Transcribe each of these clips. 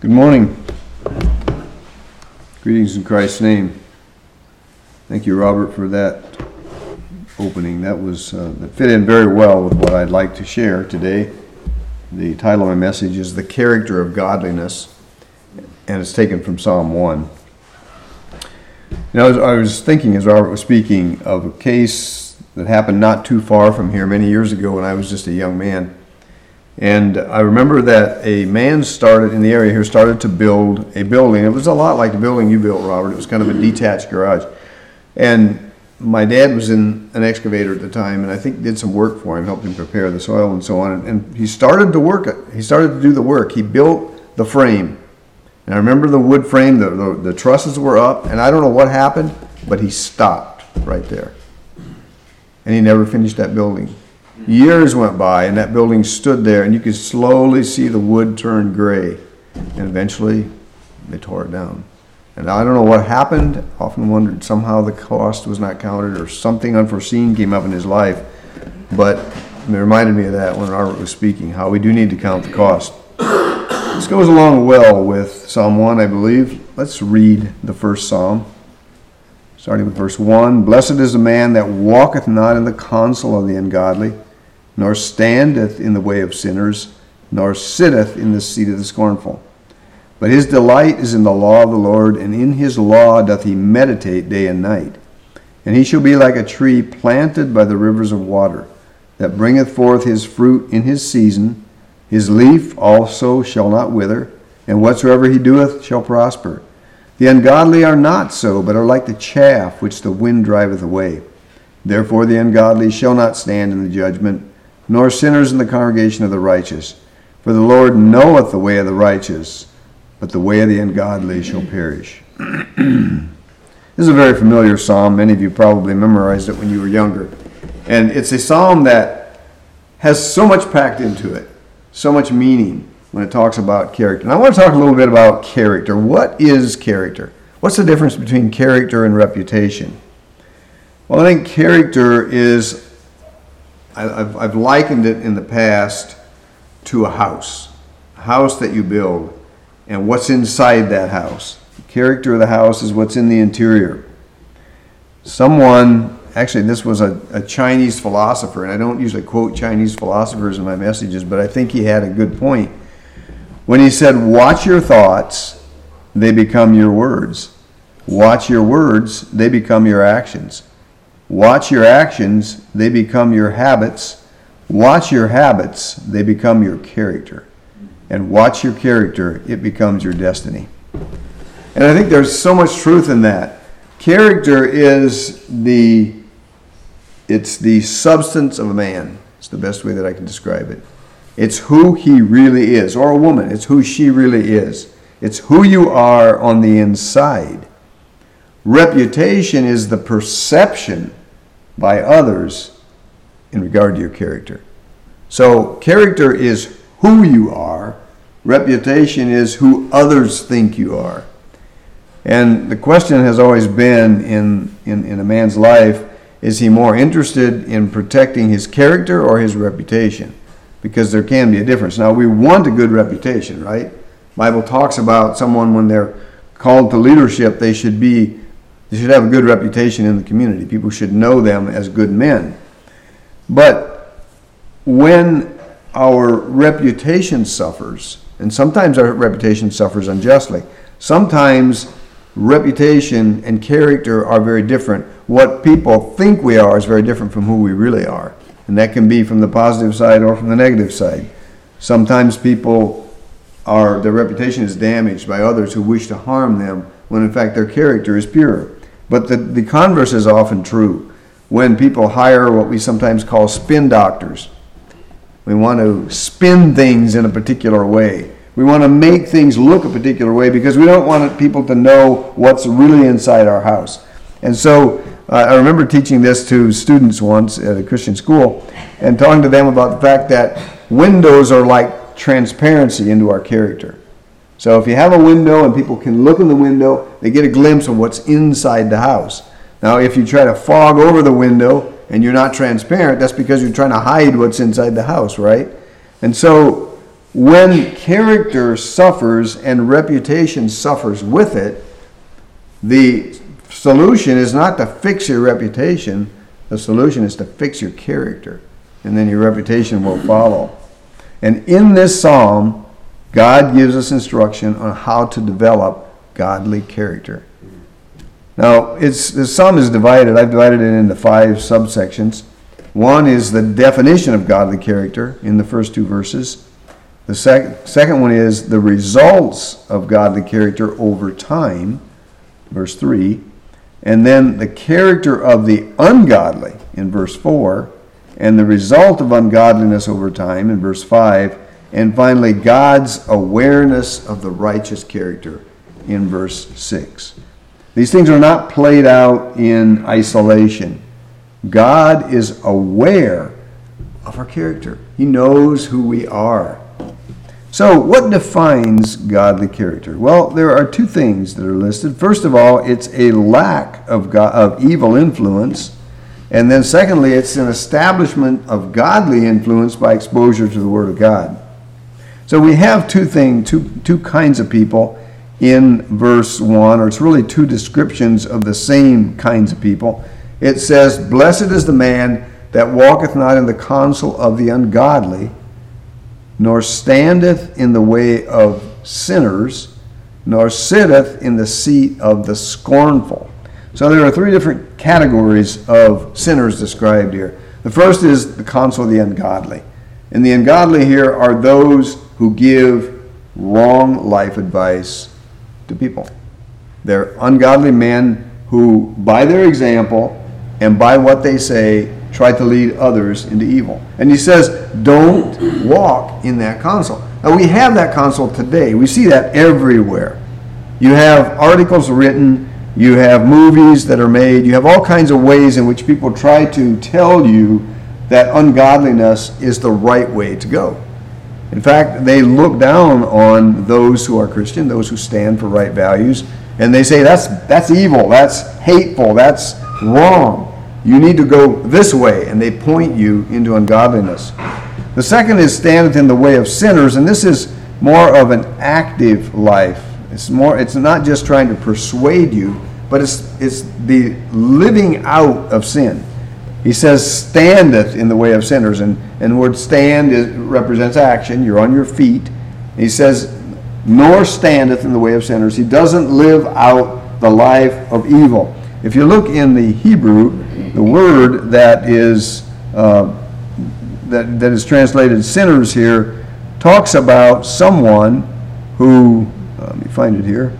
Good morning. Greetings in Christ's name. Thank you, Robert, for that opening. That was, uh, that fit in very well with what I'd like to share today. The title of my message is The Character of Godliness, and it's taken from Psalm 1. You know, I was, I was thinking as Robert was speaking of a case that happened not too far from here many years ago when I was just a young man. And I remember that a man started in the area here started to build a building. It was a lot like the building you built, Robert. It was kind of a detached garage. And my dad was in an excavator at the time, and I think did some work for him, helped him prepare the soil and so on. And he started to work it. He started to do the work. He built the frame. And I remember the wood frame, the, the, the trusses were up, and I don't know what happened, but he stopped right there. And he never finished that building. Years went by, and that building stood there, and you could slowly see the wood turn gray. And eventually, they tore it down. And I don't know what happened. Often wondered somehow the cost was not counted, or something unforeseen came up in his life. But it reminded me of that when Robert was speaking, how we do need to count the cost. This goes along well with Psalm 1, I believe. Let's read the first psalm, starting with verse 1. Blessed is the man that walketh not in the counsel of the ungodly nor standeth in the way of sinners, nor sitteth in the seat of the scornful. But his delight is in the law of the Lord, and in his law doth he meditate day and night. And he shall be like a tree planted by the rivers of water, that bringeth forth his fruit in his season. His leaf also shall not wither, and whatsoever he doeth shall prosper. The ungodly are not so, but are like the chaff which the wind driveth away. Therefore the ungodly shall not stand in the judgment nor sinners in the congregation of the righteous. For the Lord knoweth the way of the righteous, but the way of the ungodly shall perish. this is a very familiar psalm. Many of you probably memorized it when you were younger. And it's a psalm that has so much packed into it, so much meaning when it talks about character. And I want to talk a little bit about character. What is character? What's the difference between character and reputation? Well, I think character is I've, I've likened it in the past to a house, a house that you build, and what's inside that house. The character of the house is what's in the interior. Someone, actually, this was a, a Chinese philosopher, and I don't usually quote Chinese philosophers in my messages, but I think he had a good point. When he said, Watch your thoughts, they become your words. Watch your words, they become your actions. Watch your actions, they become your habits. Watch your habits, they become your character. And watch your character, it becomes your destiny. And I think there's so much truth in that. Character is the it's the substance of a man. It's the best way that I can describe it. It's who he really is, or a woman. It's who she really is. It's who you are on the inside. Reputation is the perception by others in regard to your character. So, character is who you are, reputation is who others think you are. And the question has always been in, in, in a man's life is he more interested in protecting his character or his reputation? Because there can be a difference. Now, we want a good reputation, right? Bible talks about someone when they're called to leadership, they should be they should have a good reputation in the community. People should know them as good men. But when our reputation suffers, and sometimes our reputation suffers unjustly, sometimes reputation and character are very different. What people think we are is very different from who we really are. And that can be from the positive side or from the negative side. Sometimes people are, their reputation is damaged by others who wish to harm them when in fact their character is pure. But the, the converse is often true. When people hire what we sometimes call spin doctors, we want to spin things in a particular way. We want to make things look a particular way because we don't want people to know what's really inside our house. And so uh, I remember teaching this to students once at a Christian school and talking to them about the fact that windows are like transparency into our character. So if you have a window and people can look in the window, they get a glimpse of what's inside the house. Now, if you try to fog over the window and you're not transparent, that's because you're trying to hide what's inside the house, right? And so when character suffers and reputation suffers with it, the solution is not to fix your reputation, the solution is to fix your character, and then your reputation will follow. And in this psalm, God gives us instruction on how to develop godly character. Now, it's, the psalm is divided. I've divided it into five subsections. One is the definition of godly character in the first two verses. The sec- second one is the results of godly character over time, verse 3. And then the character of the ungodly in verse 4. And the result of ungodliness over time in verse 5 and finally, God's awareness of the righteous character in verse 6. These things are not played out in isolation. God is aware of our character, He knows who we are. So, what defines godly character? Well, there are two things that are listed. First of all, it's a lack of, God, of evil influence. And then, secondly, it's an establishment of godly influence by exposure to the Word of God. So we have two things, two, two kinds of people in verse 1, or it's really two descriptions of the same kinds of people. It says, Blessed is the man that walketh not in the counsel of the ungodly, nor standeth in the way of sinners, nor sitteth in the seat of the scornful. So there are three different categories of sinners described here. The first is the counsel of the ungodly. And the ungodly here are those who give wrong life advice to people. They're ungodly men who, by their example and by what they say, try to lead others into evil. And he says, don't walk in that counsel. Now, we have that counsel today. We see that everywhere. You have articles written, you have movies that are made, you have all kinds of ways in which people try to tell you that ungodliness is the right way to go. In fact, they look down on those who are Christian, those who stand for right values, and they say that's that's evil, that's hateful, that's wrong. You need to go this way, and they point you into ungodliness. The second is standeth in the way of sinners, and this is more of an active life. It's more it's not just trying to persuade you, but it's it's the living out of sin. He says, standeth in the way of sinners. And, and the word stand is, represents action. You're on your feet. He says, nor standeth in the way of sinners. He doesn't live out the life of evil. If you look in the Hebrew, the word that is, uh, that, that is translated sinners here talks about someone who, uh, let me find it here.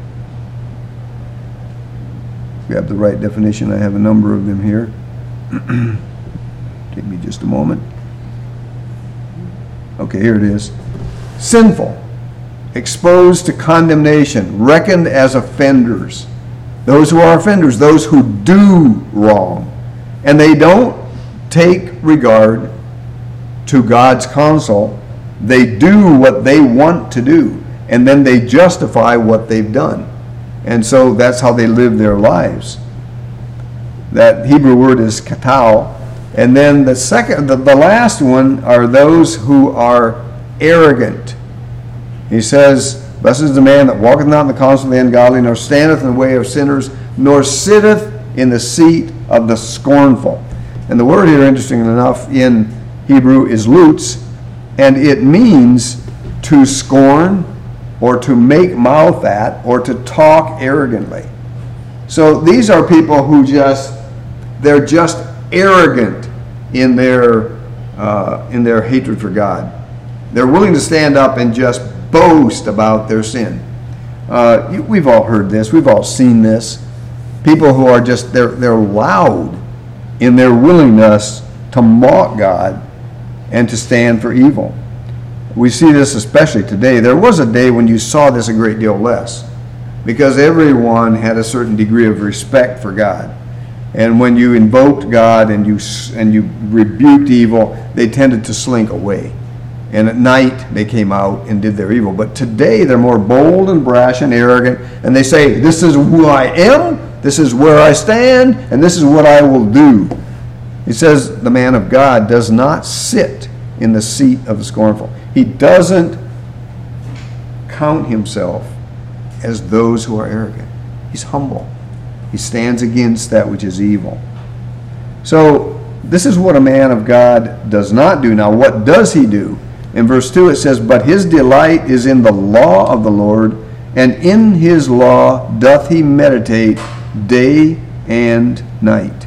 Grab the right definition. I have a number of them here. Give me just a moment. Okay, here it is. Sinful, exposed to condemnation, reckoned as offenders. Those who are offenders, those who do wrong. And they don't take regard to God's counsel. They do what they want to do, and then they justify what they've done. And so that's how they live their lives. That Hebrew word is katao. And then the second, the, the last one are those who are arrogant. He says, Blessed is the man that walketh not in the counsel of the ungodly, nor standeth in the way of sinners, nor sitteth in the seat of the scornful. And the word here, interesting enough, in Hebrew is lutz, and it means to scorn or to make mouth at or to talk arrogantly. So these are people who just they're just arrogant in their, uh, in their hatred for God. They're willing to stand up and just boast about their sin. Uh, we've all heard this, we've all seen this. People who are just, they're, they're loud in their willingness to mock God and to stand for evil. We see this especially today. There was a day when you saw this a great deal less because everyone had a certain degree of respect for God. And when you invoked God and you, and you rebuked evil, they tended to slink away. And at night, they came out and did their evil. But today, they're more bold and brash and arrogant. And they say, This is who I am, this is where I stand, and this is what I will do. He says, The man of God does not sit in the seat of the scornful. He doesn't count himself as those who are arrogant. He's humble. He stands against that which is evil. So, this is what a man of God does not do. Now, what does he do? In verse 2, it says, But his delight is in the law of the Lord, and in his law doth he meditate day and night.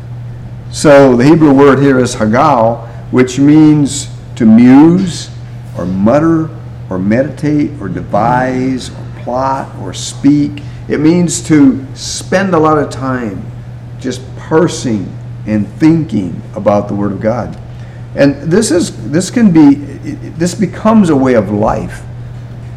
So, the Hebrew word here is hagal, which means to muse, or mutter, or meditate, or devise, or plot, or speak. It means to spend a lot of time just parsing and thinking about the Word of God. And this is this can be this becomes a way of life.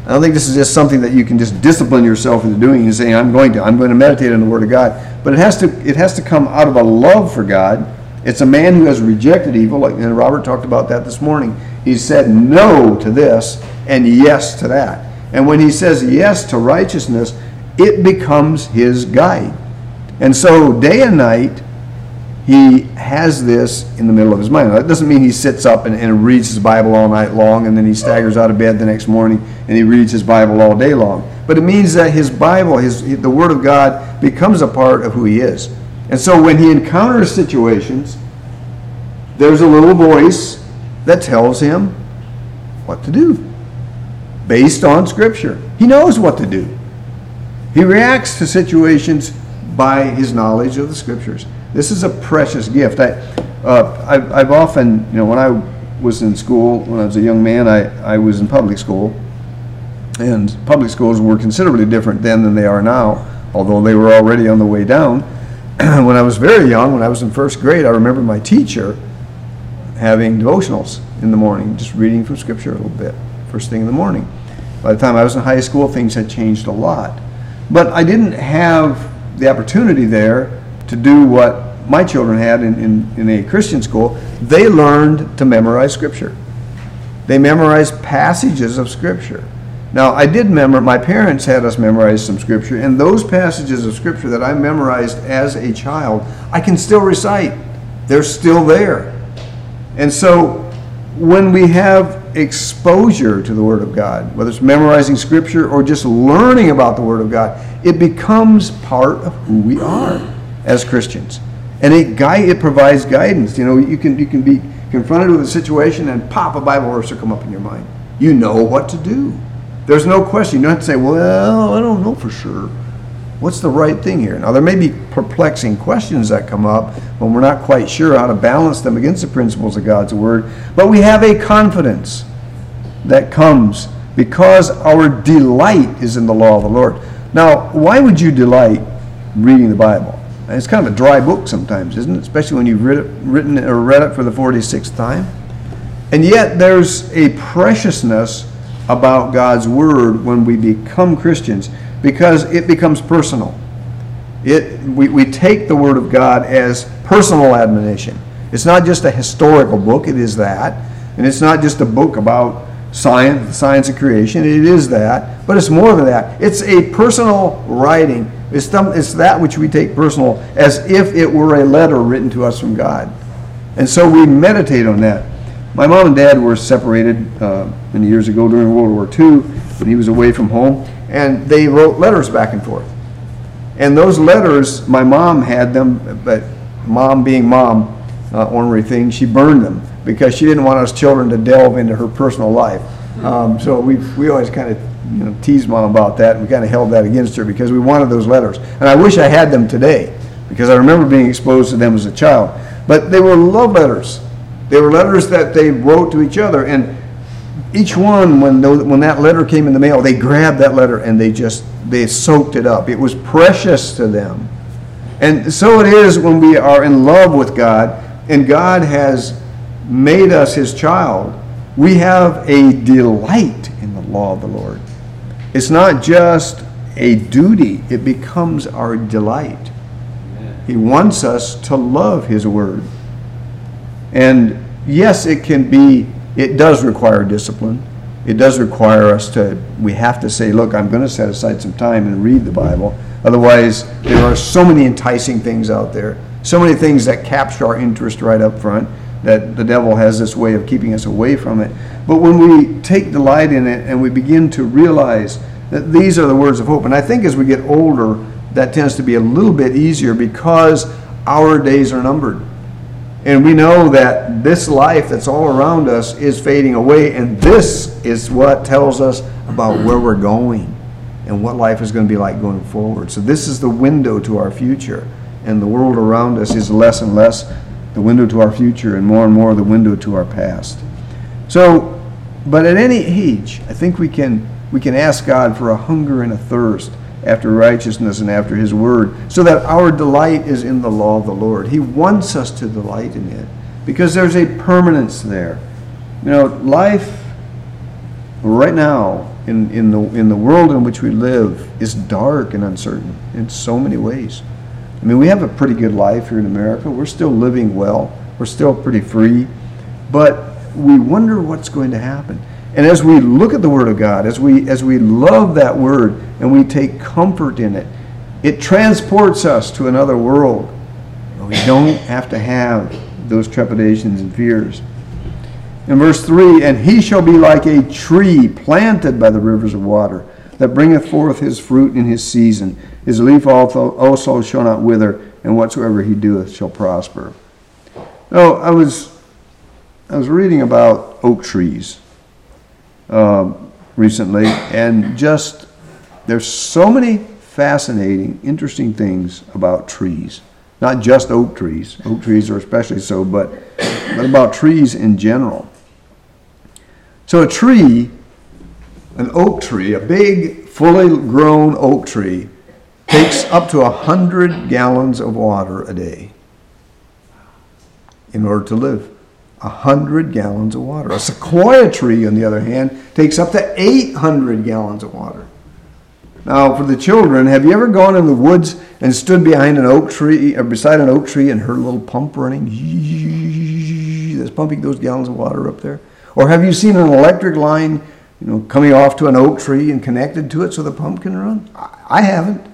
I don't think this is just something that you can just discipline yourself into doing and saying, I'm going to, I'm going to meditate on the Word of God. But it has to it has to come out of a love for God. It's a man who has rejected evil, like and Robert talked about that this morning. He said no to this and yes to that. And when he says yes to righteousness, it becomes his guide. And so day and night, he has this in the middle of his mind. Now, that doesn't mean he sits up and, and, reads his Bible all night long and then he staggers out of bed the next morning and he reads his Bible all day long. But it means that his Bible, his, the Word of God, becomes a part of who he is. And so when he encounters situations, there's a little voice that tells him what to do based on Scripture. He knows what to do. He reacts to situations by his knowledge of the Scriptures. This is a precious gift. I, uh, I've, I've often, you know, when I was in school, when I was a young man, I, I was in public school. And public schools were considerably different then than they are now, although they were already on the way down. when I was very young, when I was in first grade, I remember my teacher having devotionals in the morning, just reading from Scripture a little bit, first thing in the morning. By the time I was in high school, things had changed a lot. But I didn't have the opportunity there to do what my children had in, in, in a Christian school. They learned to memorize Scripture. They memorized passages of Scripture. Now, I did memorize, my parents had us memorize some Scripture, and those passages of Scripture that I memorized as a child, I can still recite. They're still there. And so, when we have exposure to the Word of God, whether it's memorizing Scripture or just learning about the Word of God, it becomes part of who we are as Christians. And it, guide, it provides guidance. You know, you can, you can be confronted with a situation and pop, a Bible verse will come up in your mind. You know what to do. There's no question. You don't have to say, well, I don't know for sure. What's the right thing here? Now, there may be perplexing questions that come up when we're not quite sure how to balance them against the principles of God's Word, but we have a confidence that comes because our delight is in the law of the Lord. Now, why would you delight reading the Bible? it's kind of a dry book sometimes, isn't it? Especially when you've read it, written or read it for the 46th time. And yet, there's a preciousness about God's Word when we become Christians because it becomes personal. It, we, we take the Word of God as personal admonition. It's not just a historical book, it is that. And it's not just a book about science, the science of creation, it is that. But it's more than that. It's a personal writing. It's, it's that which we take personal as if it were a letter written to us from God. And so we meditate on that. My mom and dad were separated uh, many years ago during World War II, when he was away from home and they wrote letters back and forth. And those letters, my mom had them, but mom being mom, uh, ornery thing, she burned them because she didn't want us children to delve into her personal life. Um, so we we always kind of you know teased mom about that. And we kind of held that against her because we wanted those letters, and I wish I had them today because I remember being exposed to them as a child. But they were love letters. They were letters that they wrote to each other, and each one, when, when that letter came in the mail, they grabbed that letter and they just, they soaked it up. It was precious to them. And so it is when we are in love with God and God has made us his child, we have a delight in the law of the Lord. It's not just a duty, it becomes our delight. He wants us to love his word. And yes, it can be it does require discipline. It does require us to, we have to say, look, I'm going to set aside some time and read the Bible. Otherwise, there are so many enticing things out there, so many things that capture our interest right up front that the devil has this way of keeping us away from it. But when we take delight in it and we begin to realize That These are the words of hope. And I think as we get older, that tends to be a little bit easier because our days are numbered. And we know that this life that's all around us is fading away, and this is what tells us about where we're going and what life is going to be like going forward. So, this is the window to our future, and the world around us is less and less the window to our future, and more and more the window to our past. So, but at any age, I think we can we can ask God for a hunger and a thirst after righteousness and after His Word, so that our delight is in the law of the Lord. He wants us to delight in it because there's a permanence there. You know, life right now in, in, the, in the world in which we live is dark and uncertain in so many ways. I mean, we have a pretty good life here in America. We're still living well, we're still pretty free, but we wonder what's going to happen. And as we look at the Word of God, as we, as we love that Word and we take comfort in it, it transports us to another world. We don't have to have those trepidations and fears. In verse 3 And he shall be like a tree planted by the rivers of water, that bringeth forth his fruit in his season. His leaf also, shall not wither, and whatsoever he doeth shall prosper. Oh, I was, I was reading about oak trees uh, recently, and just there's so many fascinating, interesting things about trees. Not just oak trees. Oak trees are especially so, but, but about trees in general. So a tree, an oak tree, a big, fully grown oak tree, takes up to 100 gallons of water a day in order to live. 100 gallons of water. A sequoia tree, on the other hand, takes up to 800 gallons of water. Now, for the children, have you ever gone in the woods and stood behind an oak tree or beside an oak tree and heard a little pump running? That's pumping those gallons of water up there. Or have you seen an electric line, you know, coming off to an oak tree and connected to it so the pump can run? I haven't.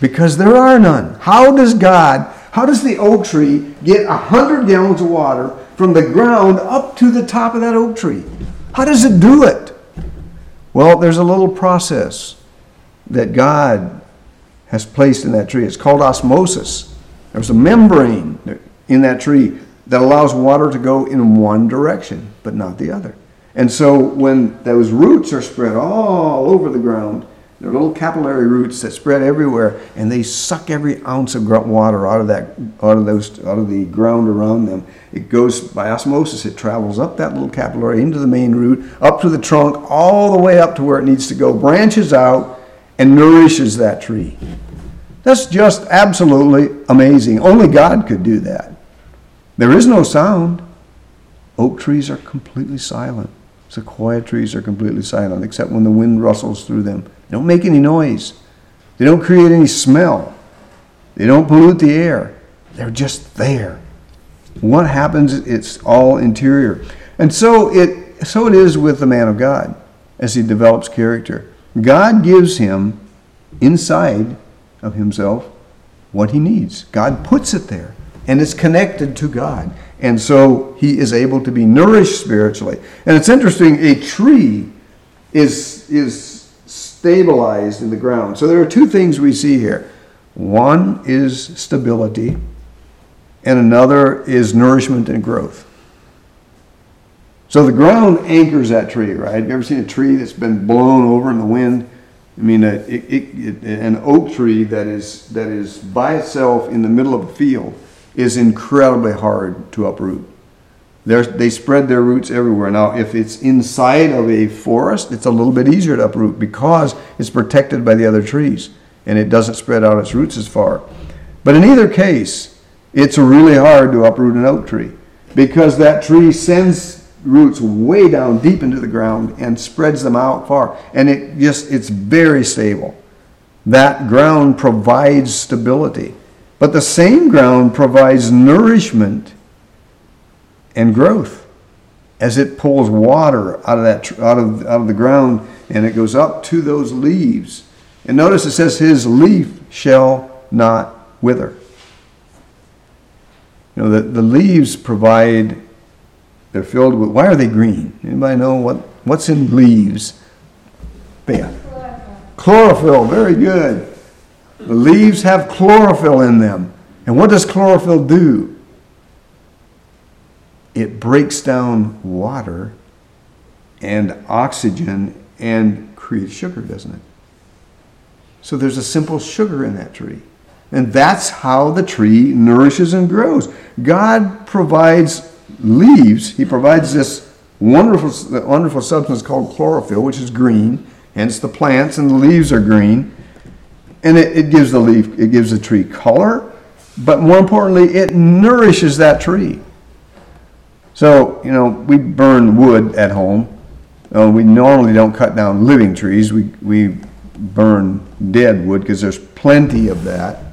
Because there are none. How does God, how does the oak tree get a hundred gallons of water from the ground up to the top of that oak tree? How does it do it? Well, there's a little process that God has placed in that tree. It's called osmosis. There's a membrane in that tree that allows water to go in one direction, but not the other. And so when those roots are spread all over the ground, they're little capillary roots that spread everywhere, and they suck every ounce of water out of that, out of those, out of the ground around them. It goes by osmosis. It travels up that little capillary into the main root, up to the trunk, all the way up to where it needs to go, branches out, and nourishes that tree. That's just absolutely amazing. Only God could do that. There is no sound. Oak trees are completely silent. Sequoia trees are completely silent, except when the wind rustles through them. They don't make any noise. They don't create any smell. They don't pollute the air. They're just there. What happens, it's all interior. And so it, so it is with the man of God as he develops character. God gives him inside of himself what he needs. God puts it there and it's connected to God. And so he is able to be nourished spiritually. And it's interesting, a tree is, is stabilized in the ground. So there are two things we see here one is stability, and another is nourishment and growth. So the ground anchors that tree, right? Have you ever seen a tree that's been blown over in the wind? I mean, uh, a, it, it, an oak tree that is, that is by itself in the middle of a field is incredibly hard to uproot. They're, they spread their roots everywhere. Now, if it's inside of a forest, it's a little bit easier to uproot because it's protected by the other trees and it doesn't spread out its roots as far. But in either case, it's really hard to uproot an oak tree because that tree sends roots way down deep into the ground and spreads them out far. And it just, it's very stable. That ground provides stability. But the same ground provides nourishment and growth as it pulls water out of that out of out of the ground and it goes up to those leaves. And notice it says his leaf shall not wither. You know, the, the leaves provide they're filled with why are they green? Anybody know what what's in leaves? Beth. Chlorophyll, very good. The leaves have chlorophyll in them. And what does chlorophyll do? It breaks down water and oxygen and creates sugar, doesn't it? So there's a simple sugar in that tree. And that's how the tree nourishes and grows. God provides leaves, He provides this wonderful, wonderful substance called chlorophyll, which is green, hence the plants and the leaves are green. And it, it gives the leaf, it gives the tree color, but more importantly, it nourishes that tree. So, you know, we burn wood at home. Uh, we normally don't cut down living trees. We, we burn dead wood because there's plenty of that.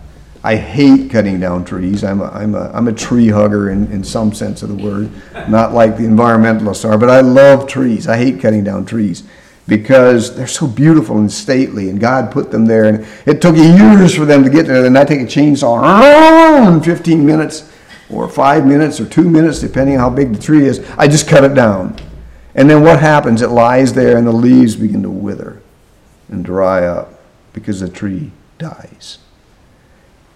I hate cutting down trees. I'm a, I'm a, I'm a tree hugger in, in some sense of the word, not like the environmentalists are, but I love trees. I hate cutting down trees because they're so beautiful and stately, and God put them there. And it took years for them to get there. And I take a chainsaw in 15 minutes, or five minutes, or two minutes, depending on how big the tree is. I just cut it down. And then what happens? It lies there, and the leaves begin to wither and dry up because the tree dies.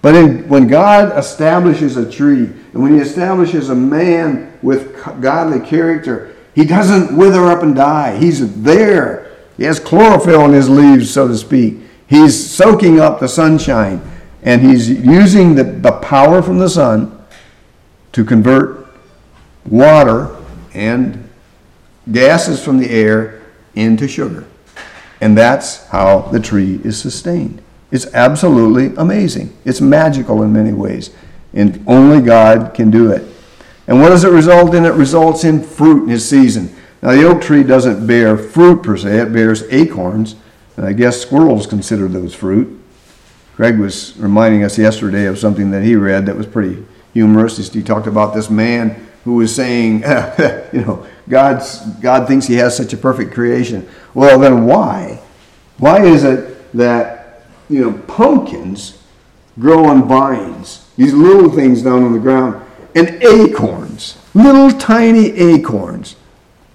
But in, when God establishes a tree, and when He establishes a man with godly character, he doesn't wither up and die. He's there. He has chlorophyll in his leaves, so to speak. He's soaking up the sunshine, and he's using the, the power from the sun to convert water and gases from the air into sugar. And that's how the tree is sustained. It's absolutely amazing. It's magical in many ways. And only God can do it. And what does it result in? It results in fruit in its season. Now, the oak tree doesn't bear fruit per se, it bears acorns. And I guess squirrels consider those fruit. Greg was reminding us yesterday of something that he read that was pretty humorous. He talked about this man who was saying, you know, God's, God thinks he has such a perfect creation. Well, then why? Why is it that, you know, pumpkins grow on vines, these little things down on the ground, and acorns, little tiny acorns,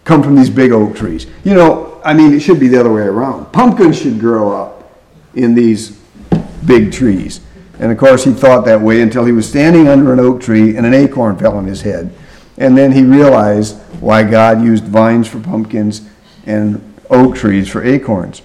come from these big oak trees? You know, I mean, it should be the other way around. Pumpkins should grow up in these big trees. And of course, he thought that way until he was standing under an oak tree and an acorn fell on his head. And then he realized why God used vines for pumpkins and oak trees for acorns.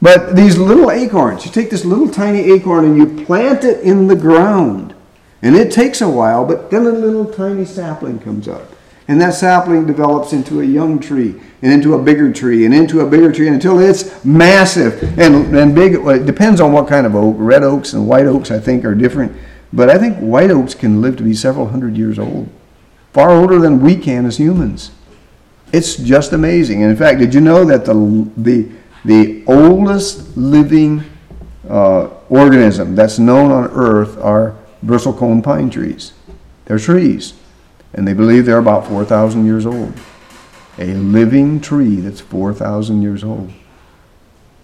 But these little acorns, you take this little tiny acorn and you plant it in the ground. And it takes a while, but then a little tiny sapling comes up. And that sapling develops into a young tree, and into a bigger tree, and into a bigger tree, until it's massive and, and big. It depends on what kind of oak. Red oaks and white oaks, I think, are different. But I think white oaks can live to be several hundred years old far older than we can as humans. It's just amazing. And in fact, did you know that the, the, the oldest living uh, organism that's known on Earth are bristlecone pine trees? They're trees. And they believe they're about 4,000 years old. A living tree that's 4,000 years old.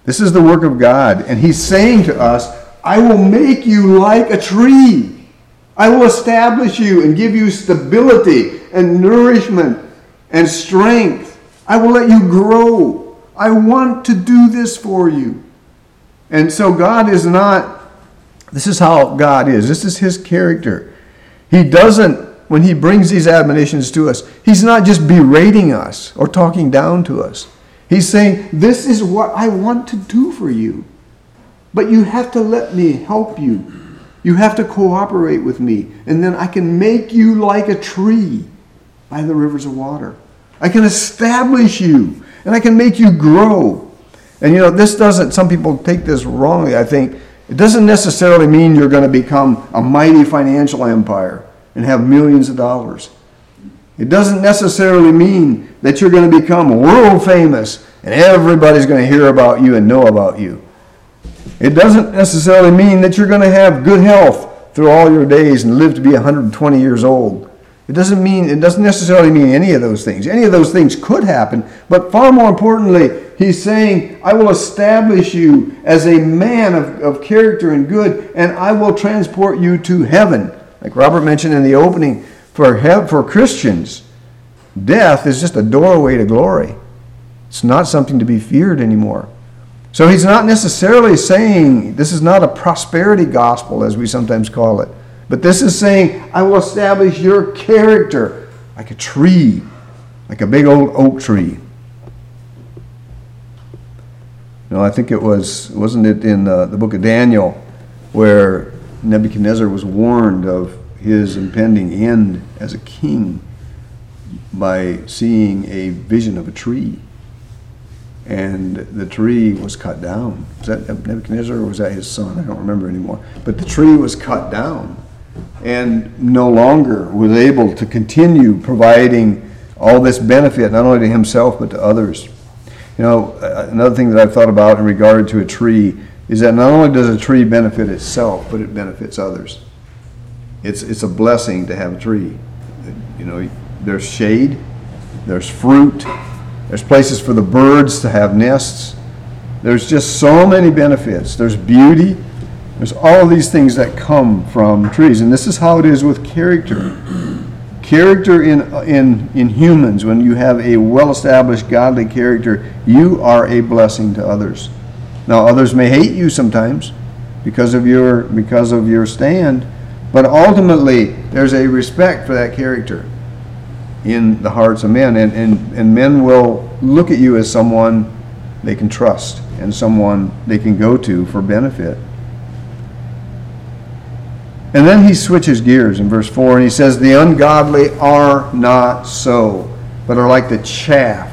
This is the work of God. And He's saying to us, I will make you like a tree. I will establish you and give you stability and nourishment and strength. I will let you grow. I want to do this for you. And so God is not, this is how God is. This is His character. He doesn't, when He brings these admonitions to us, He's not just berating us or talking down to us. He's saying, This is what I want to do for you. But you have to let me help you. You have to cooperate with me, and then I can make you like a tree by the rivers of water. I can establish you, and I can make you grow. And you know, this doesn't, some people take this wrongly, I think. It doesn't necessarily mean you're going to become a mighty financial empire and have millions of dollars. It doesn't necessarily mean that you're going to become world famous and everybody's going to hear about you and know about you. It doesn't necessarily mean that you're going to have good health through all your days and live to be 120 years old. It doesn't mean it doesn't necessarily mean any of those things. Any of those things could happen, but far more importantly, he's saying, I will establish you as a man of, of character and good, and I will transport you to heaven. Like Robert mentioned in the opening, for, for Christians, death is just a doorway to glory. It's not something to be feared anymore. So he's not necessarily saying this is not a prosperity gospel as we sometimes call it, but this is saying I will establish your character like a tree, like a big old oak tree. Know, I think it was wasn't it in uh, the book of Daniel where Nebuchadnezzar was warned of his impending end as a king by seeing a vision of a tree. And the tree was cut down. Was that Nebuchadnezzar or was that his son? I don't remember anymore. But the tree was cut down and no longer was able to continue providing all this benefit, not only to himself, but to others. You know, uh, another thing that I've thought about in regard to a tree is that not only does a tree benefit itself, but it benefits others. It's, it's a blessing to have a tree. You know, there's shade, there's fruit, there's places for the birds to have nests. There's just so many benefits. There's beauty. There's all these things that come from trees. And this is how it is with character. Character in, in, in humans, when you have a well established godly character, you are a blessing to others. Now, others may hate you sometimes because of your, because of your stand, but ultimately, there's a respect for that character in the hearts of men, and, and, and men will look at you as someone they can trust and someone they can go to for benefit. And then he switches gears in verse 4 and he says, The ungodly are not so, but are like the chaff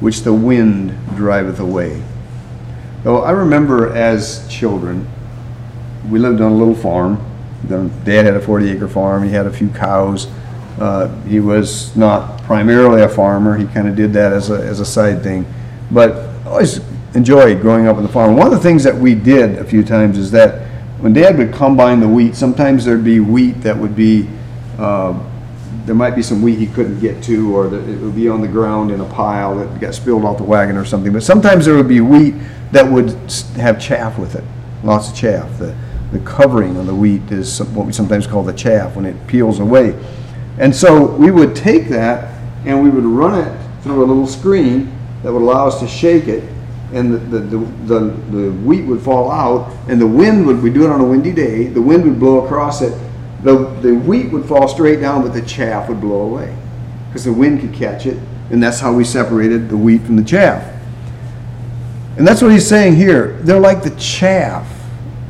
which the wind driveth away. Though I remember as children, we lived on a little farm Dad had a 40 acre farm. He had a few cows. Uh, he was not primarily a farmer. He kind of did that as a, as a side thing. But I always enjoyed growing up on the farm. One of the things that we did a few times is that when Dad would combine the wheat, sometimes there'd be wheat that would be, uh, there might be some wheat he couldn't get to, or it would be on the ground in a pile that got spilled off the wagon or something. But sometimes there would be wheat that would have chaff with it, lots of chaff. The, the covering of the wheat is what we sometimes call the chaff when it peels away. And so we would take that and we would run it through a little screen that would allow us to shake it and the, the, the, the, the wheat would fall out and the wind would, we do it on a windy day, the wind would blow across it. The, the wheat would fall straight down, but the chaff would blow away because the wind could catch it. And that's how we separated the wheat from the chaff. And that's what he's saying here. They're like the chaff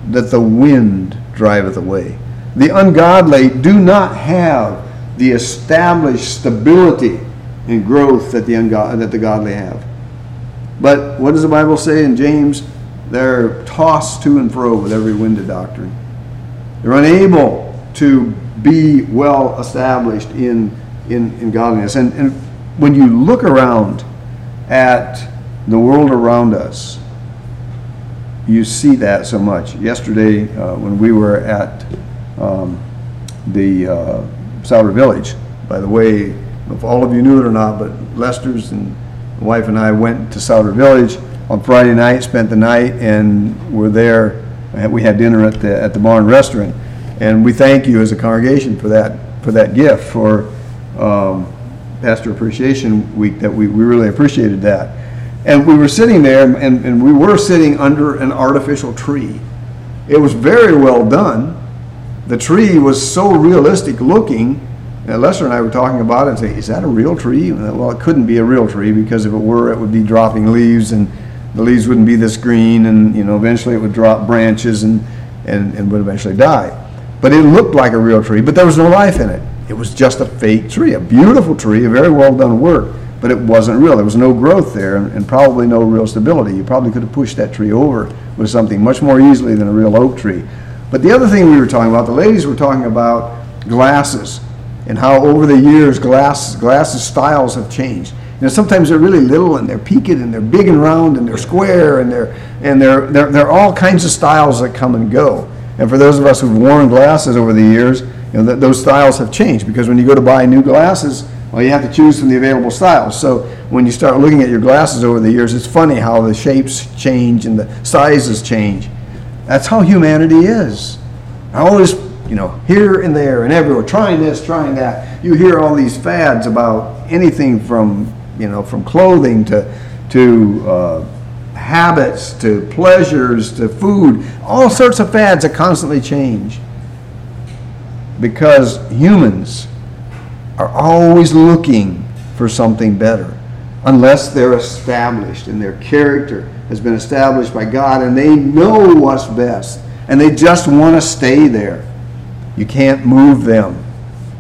that the wind driveth away. The ungodly do not have the established stability and growth that the, ungod- that the godly have. But what does the Bible say in James? They're tossed to and fro with every wind of doctrine. They're unable to be well established in, in, in godliness. And, and when you look around at the world around us, you see that so much. Yesterday, uh, when we were at um, the uh, Sauder Village, by the way, if all of you knew it or not, but Lester's and wife and I went to Sauder Village on Friday night, spent the night, and were there. We had dinner at the at the Barn Restaurant, and we thank you as a congregation for that for that gift for um, Pastor Appreciation Week. That we, we really appreciated that. And we were sitting there, and, and we were sitting under an artificial tree. It was very well done. The tree was so realistic looking. And Lester and I were talking about it and say, Is that a real tree? Well, it couldn't be a real tree because if it were, it would be dropping leaves and the leaves wouldn't be this green and you know eventually it would drop branches and, and, and would eventually die. But it looked like a real tree, but there was no life in it. It was just a fake tree, a beautiful tree, a very well done work but it wasn't real. There was no growth there and, and probably no real stability. You probably could have pushed that tree over with something much more easily than a real oak tree. But the other thing we were talking about, the ladies were talking about glasses and how over the years glass glasses styles have changed. You know, sometimes they're really little and they're peaked and they're big and round and they're square and they're and they're they're, they're all kinds of styles that come and go. And for those of us who've worn glasses over the years, you know, th- those styles have changed because when you go to buy new glasses, well, you have to choose from the available styles. So when you start looking at your glasses over the years, it's funny how the shapes change and the sizes change. That's how humanity is. I Always, you know, here and there and everywhere, trying this, trying that. You hear all these fads about anything from, you know, from clothing to to uh, habits to pleasures to food, all sorts of fads that constantly change. Because humans are always looking for something better unless they're established and their character has been established by God and they know what's best and they just want to stay there. You can't move them.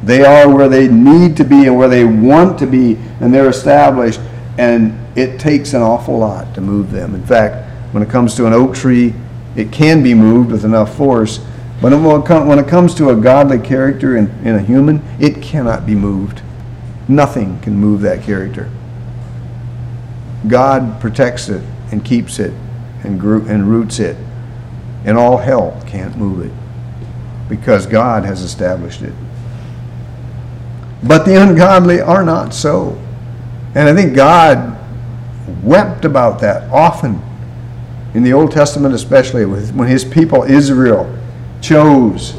They are where they need to be and where they want to be and they're established and it takes an awful lot to move them. In fact, when it comes to an oak tree, it can be moved with enough force, but when it comes to a godly character in, in a human, it cannot be moved. Nothing can move that character. God protects it and keeps it and, and roots it, and all hell can't move it because God has established it. But the ungodly are not so. And I think God wept about that often in the Old Testament, especially when his people Israel chose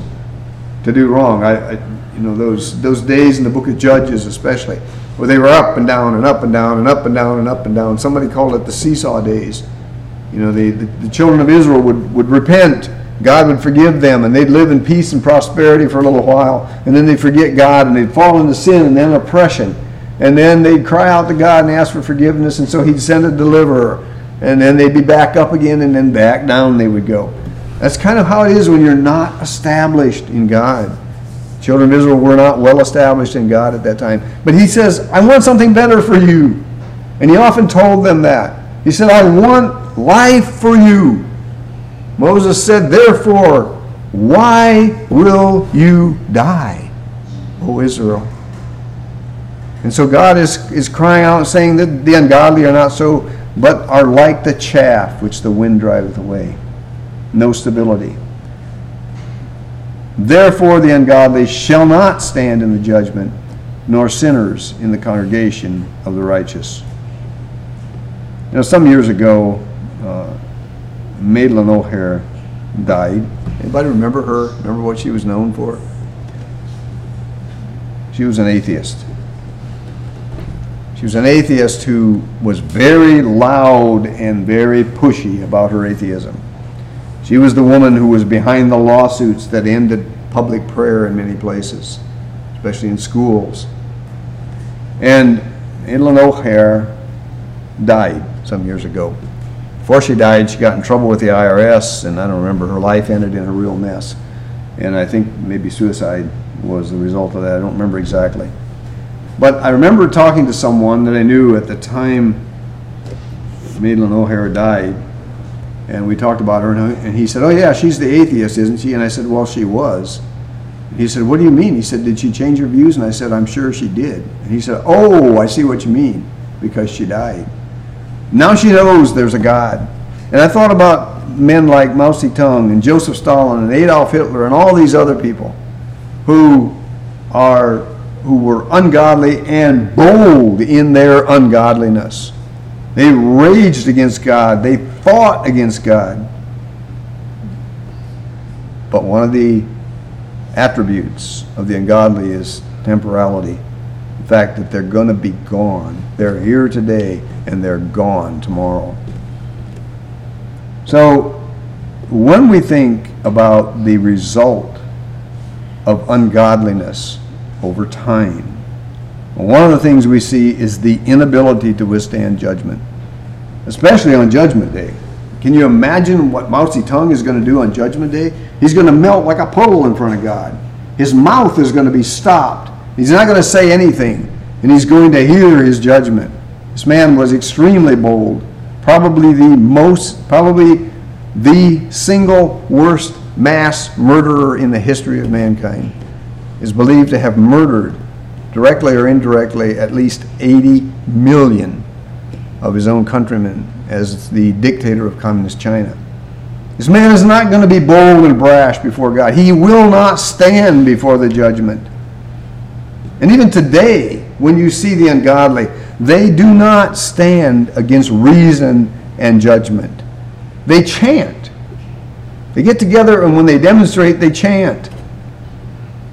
to do wrong. I, I, you know those those days in the Book of Judges, especially where they were up and down and up and down and up and down and up and down. Somebody called it the seesaw days. You know, the, the, the children of Israel would, would repent. God would forgive them, and they'd live in peace and prosperity for a little while, and then they'd forget God, and they'd fall into sin and then oppression and then they'd cry out to God and ask for forgiveness, and so He'd send a deliverer, and then they'd be back up again, and then back down they would go. That's kind of how it is when you're not established in God. Children of Israel were not well established in God at that time. But He says, I want something better for you. And He often told them that. He said, I want life for you. Moses said, Therefore, why will you die, O Israel? And so God is, is crying out and saying that the ungodly are not so, but are like the chaff which the wind driveth away. No stability. Therefore, the ungodly shall not stand in the judgment, nor sinners in the congregation of the righteous. You know, some years ago, uh, Madalyn O'Hair died. Anybody remember her? Remember what she was known for? She was an atheist. She was an atheist who was very loud and very pushy about her atheism. She was the woman who was behind the lawsuits that ended public prayer in many places, especially in schools. And Madalyn O'Hair died some years ago. Before she died, she got in trouble with the IRS, and I don't remember, her life ended in a real mess. And I think maybe suicide was the result of that. I don't remember exactly. But I remember talking to someone that I knew at the time Madalyn O'Hara died, and we talked about her, and he said, "Oh yeah, she's the atheist, isn't she?" And I said, "Well, she was." He said, "What do you mean?" He said, "Did she change her views?" And I said, "I'm sure she did." And he said, "Oh, I see what you mean, because she died. Now she knows there's a God." And I thought about men like Mao Zedong and Joseph Stalin and Adolf Hitler and all these other people who are who were ungodly and bold in their ungodliness. They raged against God, they fought against God. But one of the attributes of the ungodly is temporality. Fact that they're going to be gone. They're here today and they're gone tomorrow. So, when we think about the result of ungodliness, over time. One of the things we see is the inability to withstand judgment, especially on Judgment Day. Can you imagine what Mao Zedong is going to do on Judgment Day? He's going to melt like a puddle in front of God. His mouth is going to be stopped. He's not going to say anything, and he's going to hear his judgment. This man was extremely bold, probably the most, probably the single worst mass murderer in the history of mankind is believed to have murdered, directly or indirectly, at least 80 million of his own countrymen as the dictator of communist China. This man is not going to be bold and brash before God. He will not stand before the judgment. And even today, when you see the ungodly, they do not stand against reason and judgment. They chant. They get together and when they demonstrate, they chant.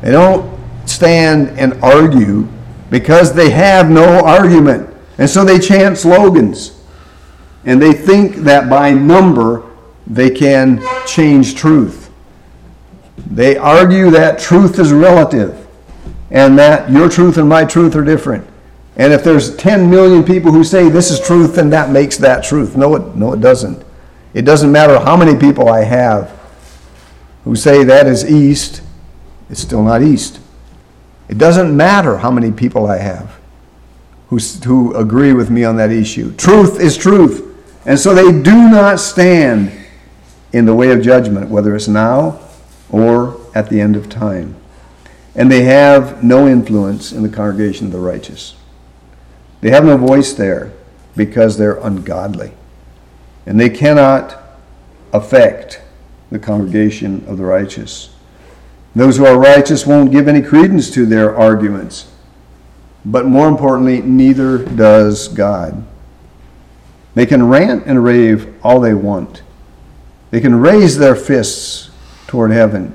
They don't stand and argue because they have no argument. And so they chant slogans. And they think that by number they can change truth. They argue that truth is relative and that your truth and my truth are different. And if there's 10 million people who say this is truth, then that makes that truth. No, it, no, it doesn't. It doesn't matter how many people I have who say that is east, it's still not east. It doesn't matter how many people I have who, who agree with me on that issue. Truth is truth. And so they do not stand in the way of judgment, whether it's now or at the end of time. And they have no influence in the congregation of the righteous. They have no voice there because they're ungodly. And they cannot affect the congregation of the righteous. Those who are righteous won't give any credence to their arguments. But more importantly, neither does God. They can rant and rave all they want. They can raise their fists toward heaven.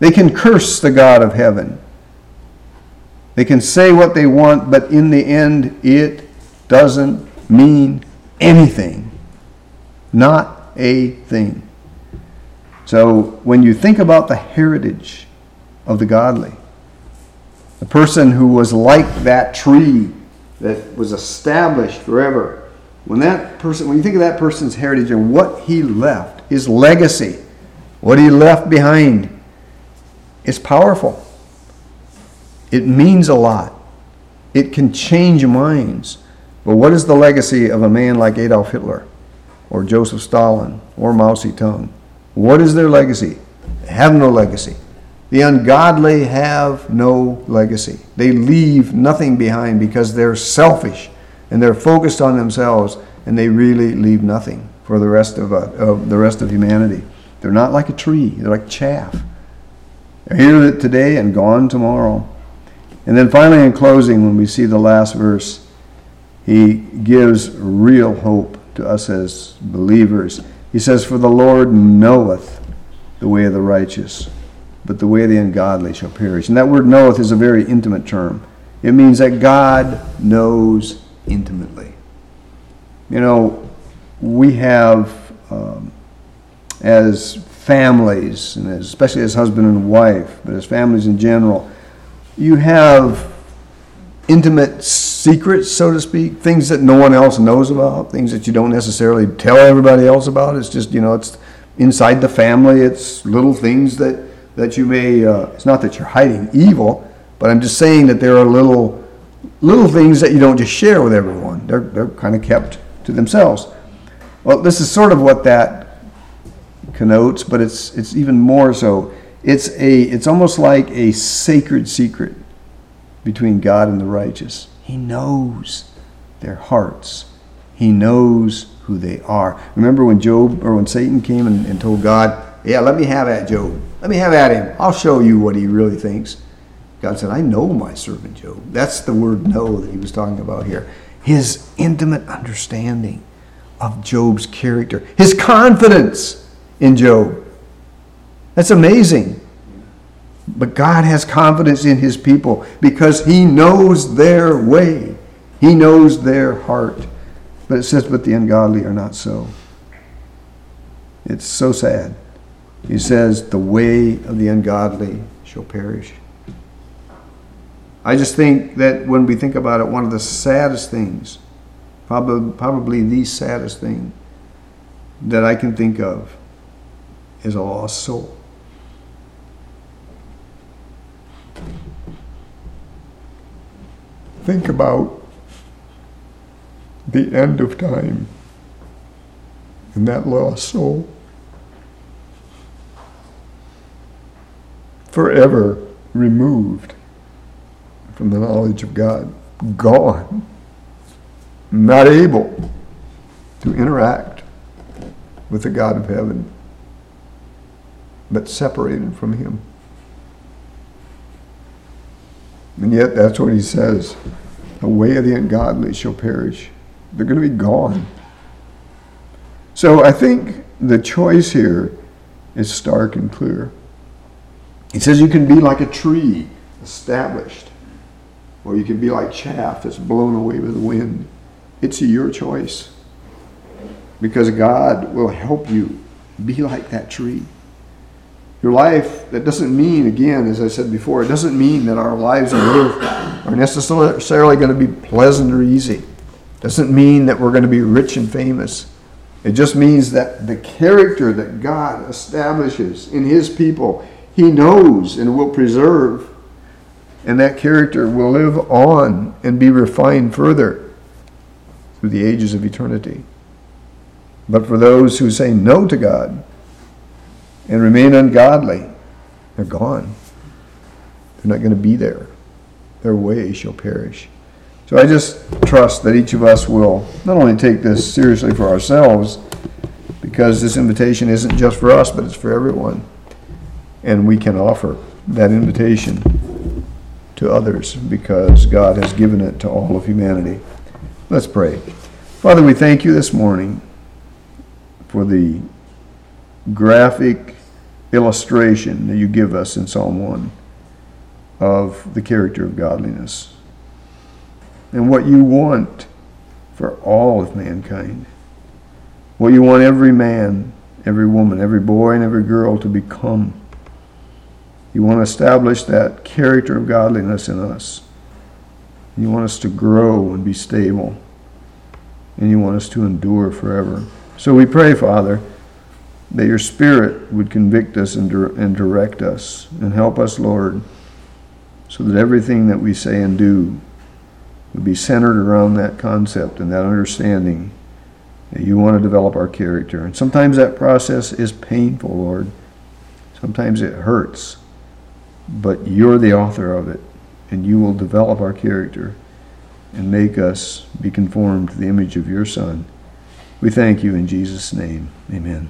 They can curse the God of heaven. They can say what they want, but in the end, it doesn't mean anything. Not a thing. So when you think about the heritage of the godly, the person who was like that tree that was established forever, when that person, when you think of that person's heritage and what he left, his legacy, what he left behind, it's powerful. It means a lot. It can change minds. But what is the legacy of a man like Adolf Hitler or Joseph Stalin or Mao Zedong? What is their legacy? They have no legacy. The ungodly have no legacy. They leave nothing behind because they're selfish and they're focused on themselves and they really leave nothing for the rest of, uh, of the rest of humanity. They're not like a tree. They're like chaff. Here today and gone tomorrow. And then finally, in closing, when we see the last verse, he gives real hope to us as believers. He says, For the Lord knoweth the way of the righteous, but the way of the ungodly shall perish. And that word knoweth is a very intimate term. It means that God knows intimately. You know, we have, um, as families, and especially as husband and wife, but as families in general, you have intimate secrets, so to speak, things that no one else knows about, things that you don't necessarily tell everybody else about. It's just, you know, it's inside the family. It's little things that, that you may, uh, it's not that you're hiding evil, but I'm just saying that there are little, little things that you don't just share with everyone. They're, they're kind of kept to themselves. Well, this is sort of what that connotes, but it's, it's even more so. It's, a, it's almost like a sacred secret between God and the righteous. He knows their hearts. He knows who they are. Remember when Job or when Satan came and, and told God, Yeah, let me have at Job. Let me have at him. I'll show you what he really thinks. God said, I know my servant Job. That's the word know that he was talking about here. His intimate understanding of Job's character, his confidence in Job. That's amazing. But God has confidence in his people because he knows their way. He knows their heart. But it says, but the ungodly are not so. It's so sad. He says, the way of the ungodly shall perish. I just think that when we think about it, one of the saddest things, probably, probably the saddest thing that I can think of, is a lost soul. think about the end of time and that lost soul. Forever removed from the knowledge of God, gone, not able to interact with the God of heaven, but separated from Him. And yet, that's what he says. The way of the ungodly shall perish. They're going to be gone. So I think the choice here is stark and clear. He says you can be like a tree established, or you can be like chaff that's blown away with the wind. It's your choice. because God will help you be like that tree. Your life, that doesn't mean, again, as I said before, it doesn't mean that our lives on earth are necessarily going to be pleasant or easy. It doesn't mean that we're going to be rich and famous. It just means that the character that God establishes in His people, He knows and will preserve. And that character will live on and be refined further through the ages of eternity. But for those who say no to God and remain ungodly, they're gone. They're not going to be there. Their way shall perish. So I just trust that each of us will not only take this seriously for ourselves, because this invitation isn't just for us, but it's for everyone. And we can offer that invitation to others because God has given it to all of humanity. Let's pray. Father, we thank you this morning for the graphic illustration that you give us in Psalm 1 of the character of godliness and what you want for all of mankind. What you want every man, every woman, every boy, and every girl to become. You want to establish that character of godliness in us. You want us to grow and be stable. And you want us to endure forever. So we pray, Father, that your Spirit would convict us and, and direct us and help us, Lord, so that everything that we say and do would be centered around that concept and that understanding that you want to develop our character. And sometimes that process is painful, Lord. Sometimes it hurts. But you're the author of it, and you will develop our character and make us be conformed to the image of your Son. We thank you in Jesus' name. Amen.